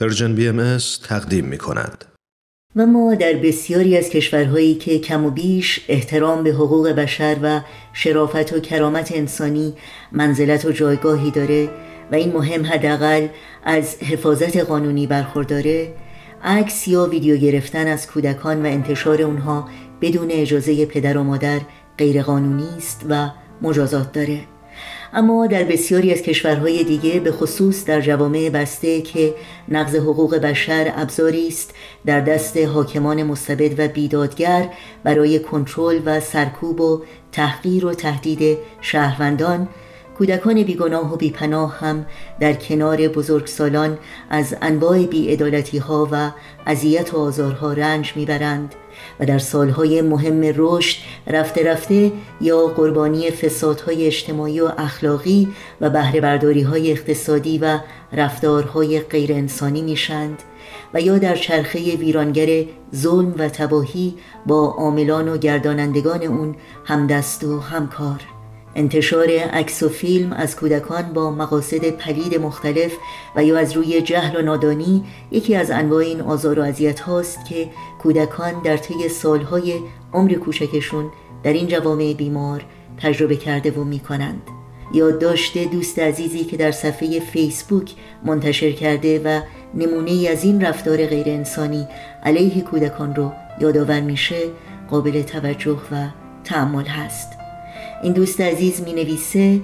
Persian BMS تقدیم می کند. و ما در بسیاری از کشورهایی که کم و بیش احترام به حقوق بشر و شرافت و کرامت انسانی منزلت و جایگاهی داره و این مهم حداقل از حفاظت قانونی برخورداره عکس یا ویدیو گرفتن از کودکان و انتشار اونها بدون اجازه پدر و مادر غیرقانونی است و مجازات داره اما در بسیاری از کشورهای دیگه به خصوص در جوامع بسته که نقض حقوق بشر ابزاری است در دست حاکمان مستبد و بیدادگر برای کنترل و سرکوب و تحقیر و تهدید شهروندان کودکان بیگناه و بیپناه هم در کنار بزرگسالان از انواع بیعدالتی ها و اذیت و آزارها رنج می‌برند و در سالهای مهم رشد رفته رفته یا قربانی فسادهای اجتماعی و اخلاقی و بهره های اقتصادی و رفتارهای غیر انسانی میشند و یا در چرخه ویرانگر ظلم و تباهی با عاملان و گردانندگان اون همدست و همکار. انتشار عکس و فیلم از کودکان با مقاصد پلید مختلف و یا از روی جهل و نادانی یکی از انواع این آزار و اذیت هاست که کودکان در طی سالهای عمر کوچکشون در این جوامع بیمار تجربه کرده و می کنند یادداشت دوست عزیزی که در صفحه فیسبوک منتشر کرده و نمونه ای از این رفتار غیر انسانی علیه کودکان رو یادآور میشه قابل توجه و تعمل هست. این دوست عزیز می نویسه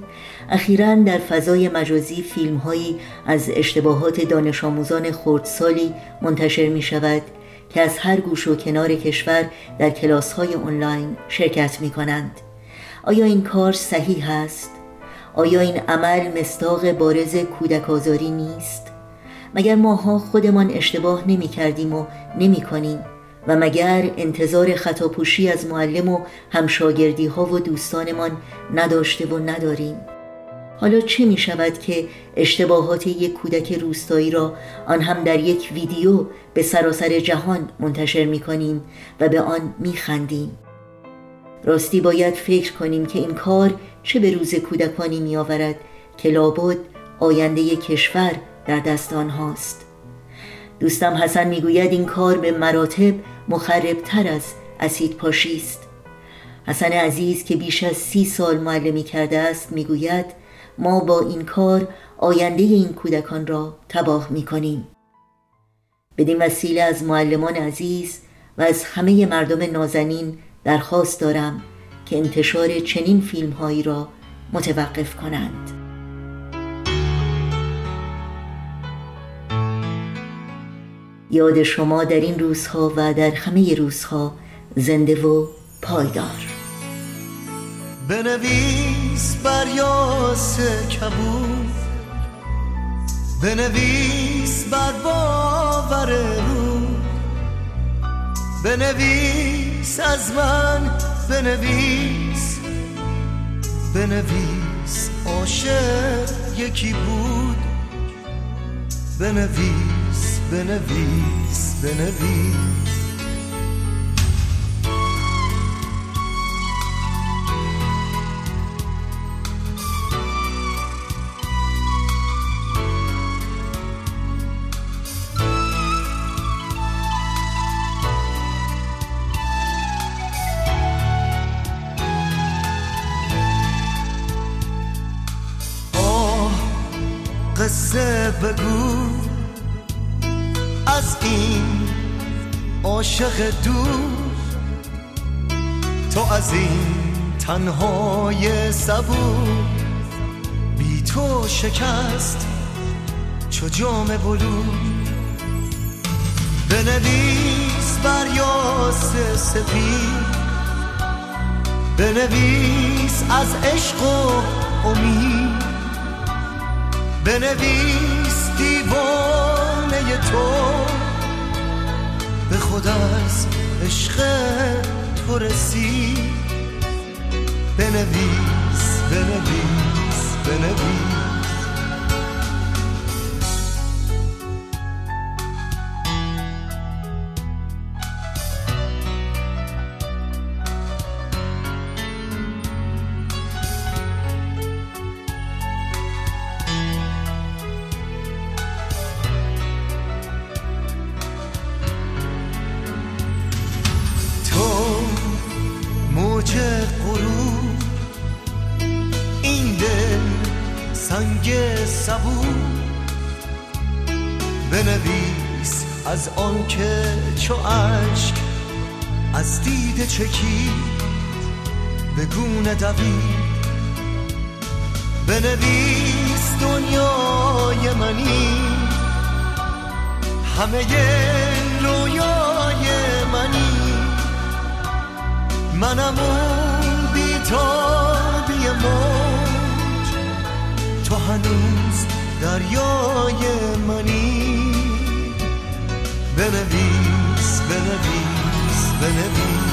اخیرا در فضای مجازی فیلم هایی از اشتباهات دانش آموزان خردسالی منتشر می شود که از هر گوش و کنار کشور در کلاس های آنلاین شرکت می کنند آیا این کار صحیح است؟ آیا این عمل مستاق بارز کودک آزاری نیست؟ مگر ماها خودمان اشتباه نمی کردیم و نمی کنیم و مگر انتظار خطاپوشی از معلم و همشاگردی ها و دوستانمان نداشته و نداریم؟ حالا چه می شود که اشتباهات یک کودک روستایی را آن هم در یک ویدیو به سراسر جهان منتشر می کنیم و به آن می خندیم راستی باید فکر کنیم که این کار چه به روز کودکانی می آورد که لابد آینده کشور در دست آنهاست. دوستم حسن می‌گوید این کار به مراتب مخربتر از اسید پاشی است. حسن عزیز که بیش از سی سال معلمی کرده است می‌گوید ما با این کار آینده این کودکان را تباه می کنیم بدین وسیله از معلمان عزیز و از همه مردم نازنین درخواست دارم که انتشار چنین فیلم هایی را متوقف کنند. یاد شما در این روزها و در همه روزها زنده و پایدار. بنویس بر یاس کبود. بنویس بر باور رو بنویس از من بنویس. بنویس عاشق یکی بود. بنویس بنویس بنویس. قصه بگو. عاشق دور تو از این تنهای سبور بی تو شکست چو جام بلو بنویس بر یاس سفید. بنویس از عشق و امید. بنویس دیوانه تو. خود از عشق تو رسید. بنویس بنویس بنویس. غروب. این دل سنگ سبو بنویس از آن که چو عشق از دید چکی به گونه دوید. بنویس دنیای منی. همه رویای منم اون بیتابی موج. تو هنوز دریای منی. بنویس بنویس بنویس.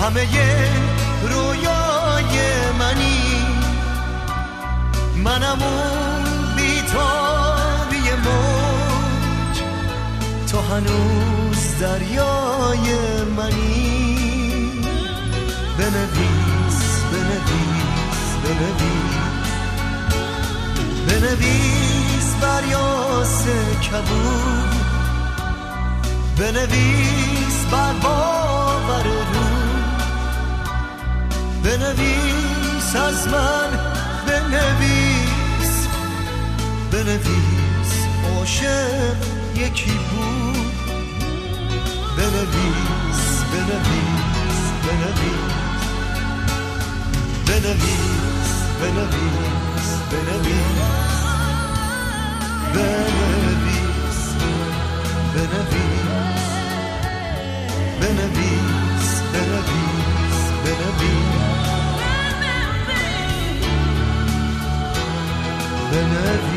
همه رویای منی. منم اون بیتابی موج. تو هنوز دریای منی. بنویس بنویس بنویس. بنویس بر یاس کبود. بنویس بر باور بنویس از من بنویس بنویس عاشق یکی بود بنویس بنویس بنویس بنویس بنویس بنویس Benavides Benavides Benavides minute